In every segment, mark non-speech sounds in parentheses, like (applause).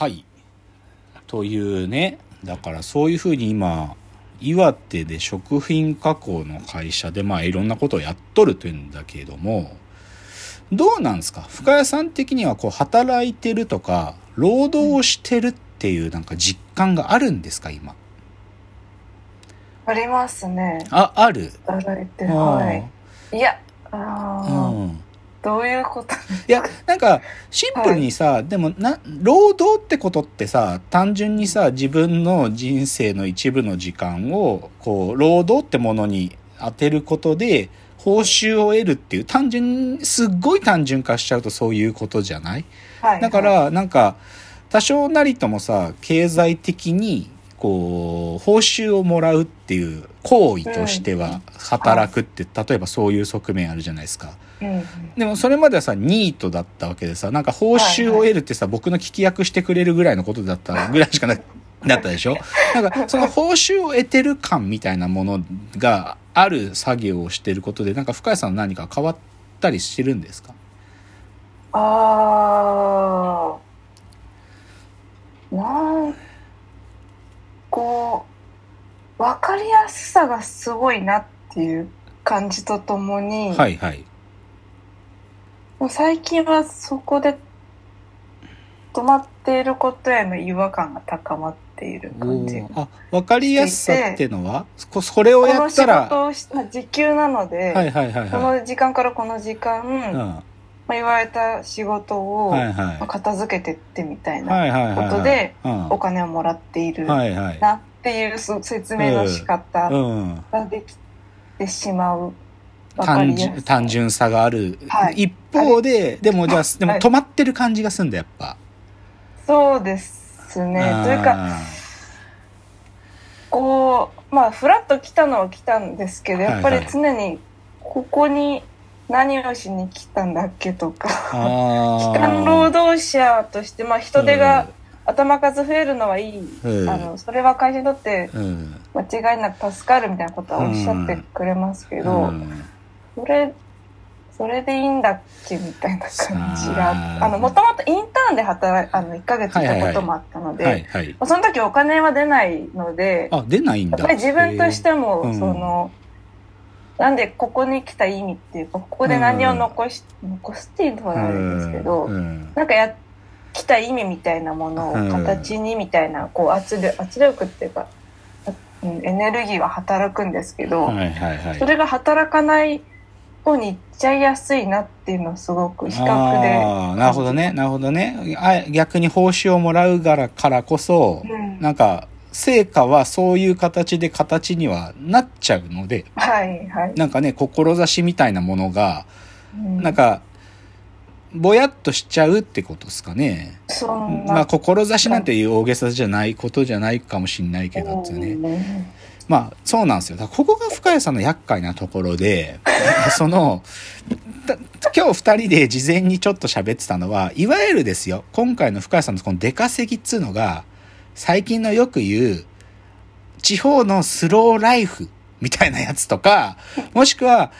はい。というね、だからそういうふうに今、岩手で食品加工の会社でまあいろんなことをやっとるというんだけれども、どうなんですか？深谷さん的にはこう働いてるとか、労働をしてるっていうなんか実感があるんですか今？ありますね。あ、ある？働いて、うんはい。いや、あうーん。どういうこと？いや、なんか、シンプルにさ、でもな、労働ってことってさ、単純にさ、自分の人生の一部の時間を、こう、労働ってものに当てることで、報酬を得るっていう、単純、すっごい単純化しちゃうとそういうことじゃない？はい。だから、なんか、多少なりともさ、経済的に、こう、報酬をもらうっていう行為としては、働くって、例えばそういう側面あるじゃないですか。でもそれまではさ、ニートだったわけでさ、なんか報酬を得るってさ、僕の聞き役してくれるぐらいのことだったぐらいしかな、だったでしょ？なんか (laughs) その報酬を得てる感みたいなものがある作業をしてることで、なんか深谷さんの何か変わったりしてるんですか？ああ、なん、こう、わかりやすさがすごいなっていう感じとともに、はいはい。もう最近はそこで止まっていることへの違和感が高まっている感じ。あ、わかりやすさってのは？こそれをやこの仕ったら、事をし、まあ、時給なので、はいはいはいこはの時間からこの時間、い。うん。まあ、言われた仕事を、はいはい。まあ片付けてってみたいな。ことでうん、お金をもらっている。なっていうそ説明の仕方うん。ができてしまう。単純単純さがある、はい。一方ででもじゃあでもはい止まってる感じがすんだやっぱ、そうですね。というか、こう、まあ、フラッと来たのは来たんですけど、やっぱり常に、ここに何をしに来たんだっけとか、あ機関労働者として、まあ、人手が頭数増えるのはいい。うん。あの、それは会社にとってうん。間違いなく助かるみたいなことはおっしゃってくれますけど、うんそれ、それでいいんだっけみたいな感じがあの、もともとインターンで働い、あの、1ヶ月いたこともあったので、その時お金は出ないので、あ出ないんだ。やっぱり自分としても、うん。その、なんでここに来た意味っていうか、ここで何を残し、残すっていうのはあれですけど、うん。うん。なんかや、来た意味みたいなものをうん形にみたいな、こう圧力、圧力っていうか、うんエネルギーは働くんですけど、はいはいはい。それが働かない方に行っちゃいやすいなっていうのはすごく比較で。なるほどねなるほどねあ逆に報酬をもらうからからこそ、うんなんか成果はそういう形で形にはなっちゃうのではいはい。なんかね志みたいなものがうんなんかぼやっとしちゃうってことですかね。まあ志なんていう大げさじゃないことじゃないかもしんないけどっていうね。まあそうなんですよ。だここが深谷さんの厄介なところで、(laughs) その、今日二人で事前にちょっと喋ってたのは、いわゆるですよ、今回の深谷さんのこの出稼ぎっつうのが、最近のよく言う、地方のスローライフみたいなやつとか、もしくは、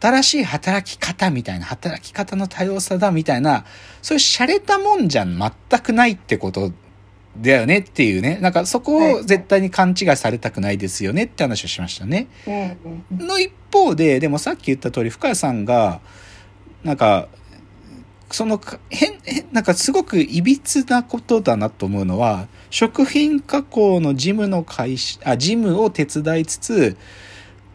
新しい働き方みたいな、働き方の多様さだみたいな、そういう洒落たもんじゃ全くないってことだよねっていうね。なんかそこを絶対に勘違いされたくないですよねって話をしましたね。の一方で、でもさっき言った通り、深谷さんが、なんか、そのか、変、変なんかすごくいびつなことだなと思うのは、食品加工の事務の会社、あ、事務を手伝いつつ、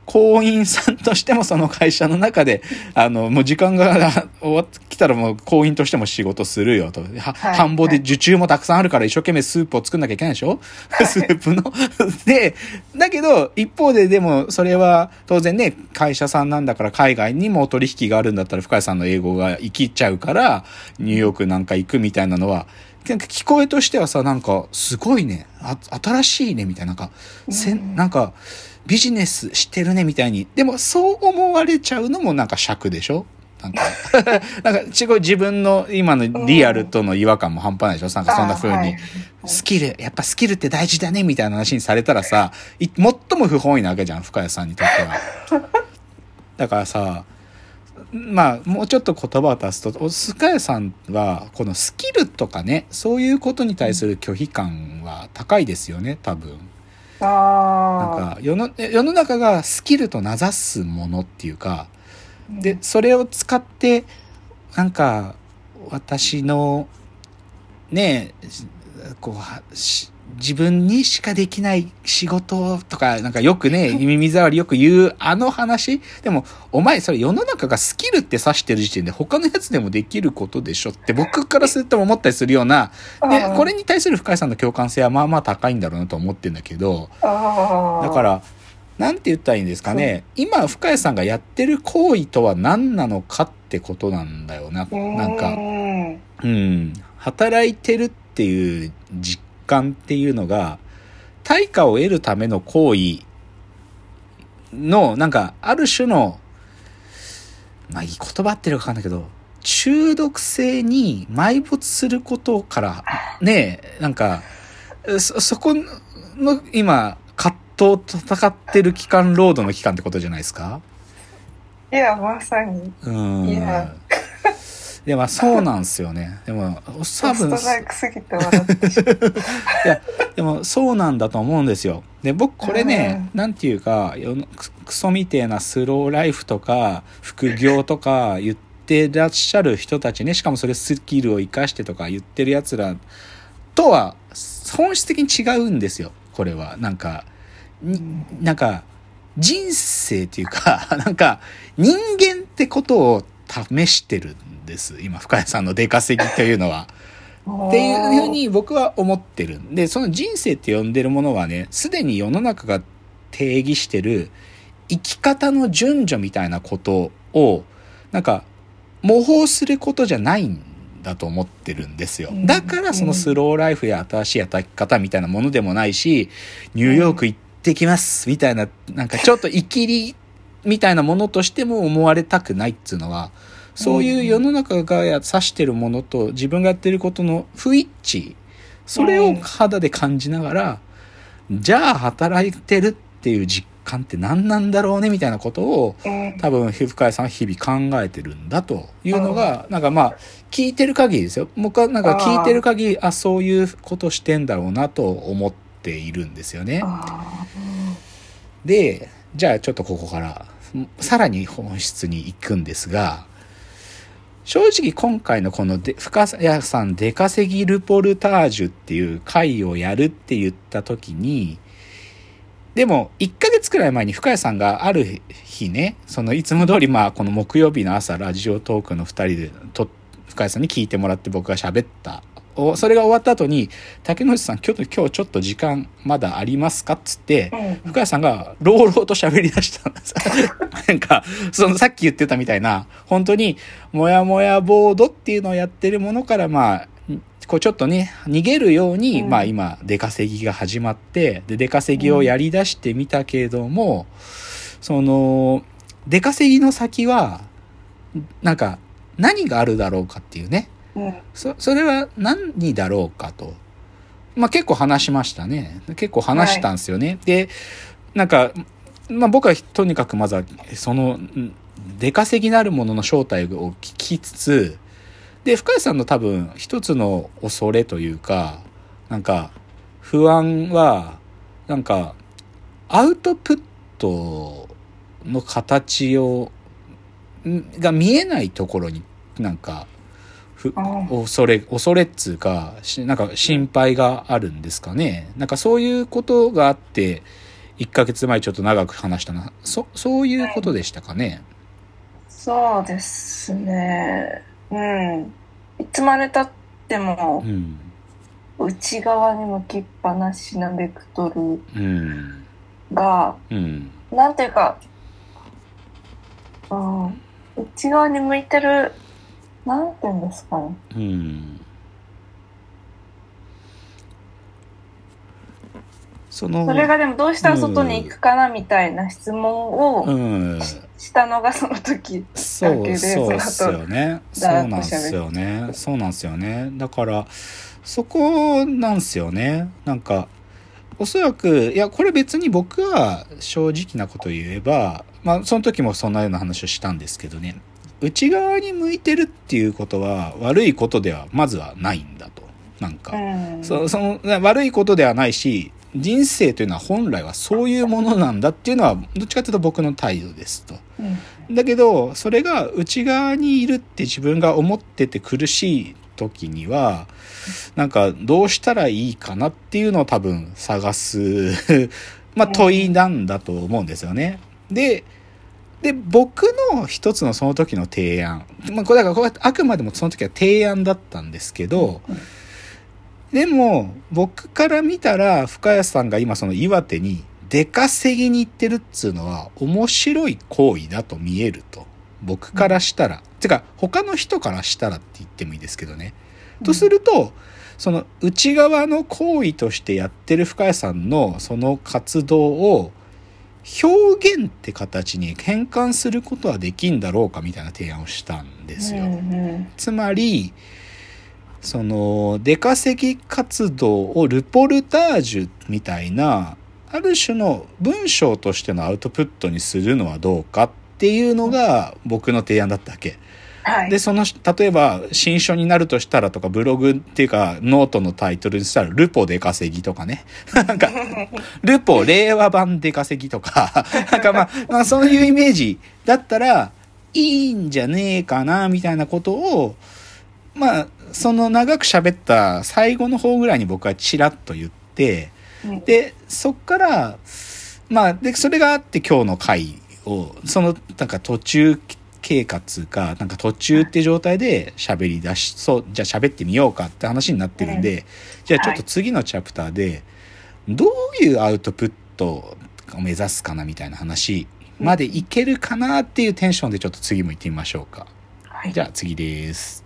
行員さんとしてもその会社の中で、(laughs) あの、もう時間が終わってきたらもう行員としても仕事するよと。は、はい繁忙で受注もたくさんあるから一生懸命スープを作んなきゃいけないでしょ？(laughs) スープの。(laughs) で、だけど、一方ででもそれは当然ね、会社さんなんだから海外にもお取引があるんだったら深谷さんの英語が生きちゃうから、ニューヨークなんか行くみたいなのは、なんか聞こえとしてはさ、なんか、すごいね、あ新しいね、みたいな、なんか、せんうん。なんか、ビジネスしてるね、みたいに。でも、そう思われちゃうのもなんか尺でしょ？なんか、(laughs) なんか、すごい自分の今のリアルとの違和感も半端ないでしょ？なんかそんな風にあはい。スキル、やっぱスキルって大事だね、みたいな話にされたらさ、い最も不本意なわけじゃん、深谷さんにとっては。(laughs) だからさ、まあ、もうちょっと言葉を足すと、おスカヤさんは、このスキルとかね、そういうことに対する拒否感は高いですよね、多分。なんあか世の、世の中がスキルと名指すものっていうか、あ。で、それを使って、なんか、私の、ねえ、こうは、し自分にしかできない仕事とか、なんかよくね、耳障りよく言うあの話でも、お前それ世の中がスキルって指してる時点で他のやつでもできることでしょって (laughs) 僕からすると思ったりするような、でこれに対する深井さんの共感性はまあまあ高いんだろうなと思ってんだけど。だから、なんて言ったらいいんですかね。今、深谷さんがやってる行為とは何なのかってことなんだよな。なんうか、ん。うん。働いてるっていう実感っていうのが、対価を得るための行為の、なんか、ある種の、まあ、いい言葉ってるかわかんないけど、中毒性に埋没することから、ねえ、なんか、そ、そこの、今、葛藤と戦ってる期間、ロードの期間ってことじゃないですか？いや、まさに。うん。いやでも、そうなんですよね。でも、多分。いや、でもそうなんだと思うんですよ。で、僕これね、なんていうか、ククソみてえなスローライフとか、副業とか言ってらっしゃる人たちね、しかもそれスキルを活かしてとか言ってる奴らとは、本質的に違うんですよ。これは。なんか、になんか、人生っていうか、(laughs) なんか、人間ってことを試してるんです。今、深谷さんの出稼ぎというのは。(laughs) っていうふうに僕は思ってる。で、その人生って呼んでるものはね、すでに世の中が定義してる生き方の順序みたいなことを、なんか、模倣することじゃないんだと思ってるんですよ。うんだからそのスローライフや新しい働き方みたいなものでもないし、ニューヨーク行ってきますみたいな、なんかちょっと生きりみたいなものとしても思われたくないっつうのは、そういう世の中が指してるものと自分がやってることの不一致、それを肌で感じながら、じゃあ働いてるっていう実感って何なんだろうねみたいなことをうん多分深谷さんは日々考えてるんだというのが、なんかまあ聞いてる限りですよ。僕はなんか聞いてる限り、あ、そういうことしてんだろうなと思っているんですよね。あで、じゃあちょっとここから、さらに本質に行くんですが、正直今回のこの深谷さん出稼ぎルポルタージュっていう回をやるって言った時に、でも、1ヶ月くらい前に深谷さんがある日ね、そのいつも通りまあこの木曜日の朝ラジオトークの2人でと深谷さんに聞いてもらって僕が喋った。おそれが終わった後に、竹野内さん今日今日ちょっと時間まだありますかっつって、ーうん深谷さんが朗々と喋り出したんです。(laughs) なんか、そのさっき言ってたみたいな、本当に、もやもやボードっていうのをやってるものから、まあ、こうちょっとね、逃げるように、うんまあ今、出稼ぎが始まって、で、出稼ぎをやり出してみたけれども、その、出稼ぎの先は、なんか、何があるだろうかっていうね。うんそ、それは何だろうかと。まあ結構話しましたね。結構話したんですよね。で、なんか、まあ僕はとにかくまずは、その、ん出稼ぎなるものの正体を聞きつつ、で、深谷さんの多分一つの恐れというか、なんか、不安は、なんか、アウトプットの形を、んが見えないところになんか、恐れ、恐れっつうか、しなんか心配があるんですかね。なんかそういうことがあって、1ヶ月前ちょっと長く話したな。そ、そういうことでしたかね。そうですね。うん。いつまでたってもう、ん。内側に向きっぱなしなベクトルうん。が、うん。なんていうか、うん、内側に向いてる、なんていうんですかね。うん。その、それがでもどうしたら外に行くかなみたいな質問をうん。ししたのがその時。だけでそうっすよね。そうなんすよね。そうなんすよね。だから、そこなんすよね。なんか、おそらく、いや、これ別に僕は正直なこと言えば、まあ、その時もそんなような話をしたんですけどね。内側に向いてるっていうことは悪いことではまずはないんだと。なんか、うん。そその悪いことではないし人生というのは本来はそういうものなんだっていうのはどっちかというと僕の態度ですと。うん。だけどそれが内側にいるって自分が思ってて苦しい時にはなんかどうしたらいいかなっていうのを多分探すまあ問いなんだと思うんですよね。でで僕の一つのその時の提案、まあ、これだからこれあくまでもその時は提案だったんですけど、うんでも僕から見たら深谷さんが今その岩手に出稼ぎに行ってるっつうのは面白い行為だと見えると僕からしたら、てか他の人からしたらって言ってもいいですけどね、とするとその内側の行為としてやってる深谷さんのその活動を表現って形に変換することはできんだろうかみたいな提案をしたんですよ。うんうんつまりその出稼ぎ活動をルポルタージュみたいなある種の文章としてのアウトプットにするのはどうかっていうのが僕の提案だったわけ。はい。でその例えば新書になるとしたらとかブログっていうかノートのタイトルにしたら「ルポ出稼ぎ」とかね。(laughs) なんか「(laughs) ルポ令和版出稼ぎ」とか。(laughs) なんかまあ、まあ、そういうイメージだったらいいんじゃねえかなみたいなことをまあその長く喋った最後の方ぐらいに僕はちらっと言ってうん。でそっからまあでそれがあって今日の回をそのなんか途中経過つうかなんか途中って状態で喋り出しそうじゃあ喋ってみようかって話になってるんで、じゃあちょっと次のチャプターでどういうアウトプットを目指すかなみたいな話までいけるかなっていうテンションでちょっと次も行ってみましょうか。はい。じゃあ次です。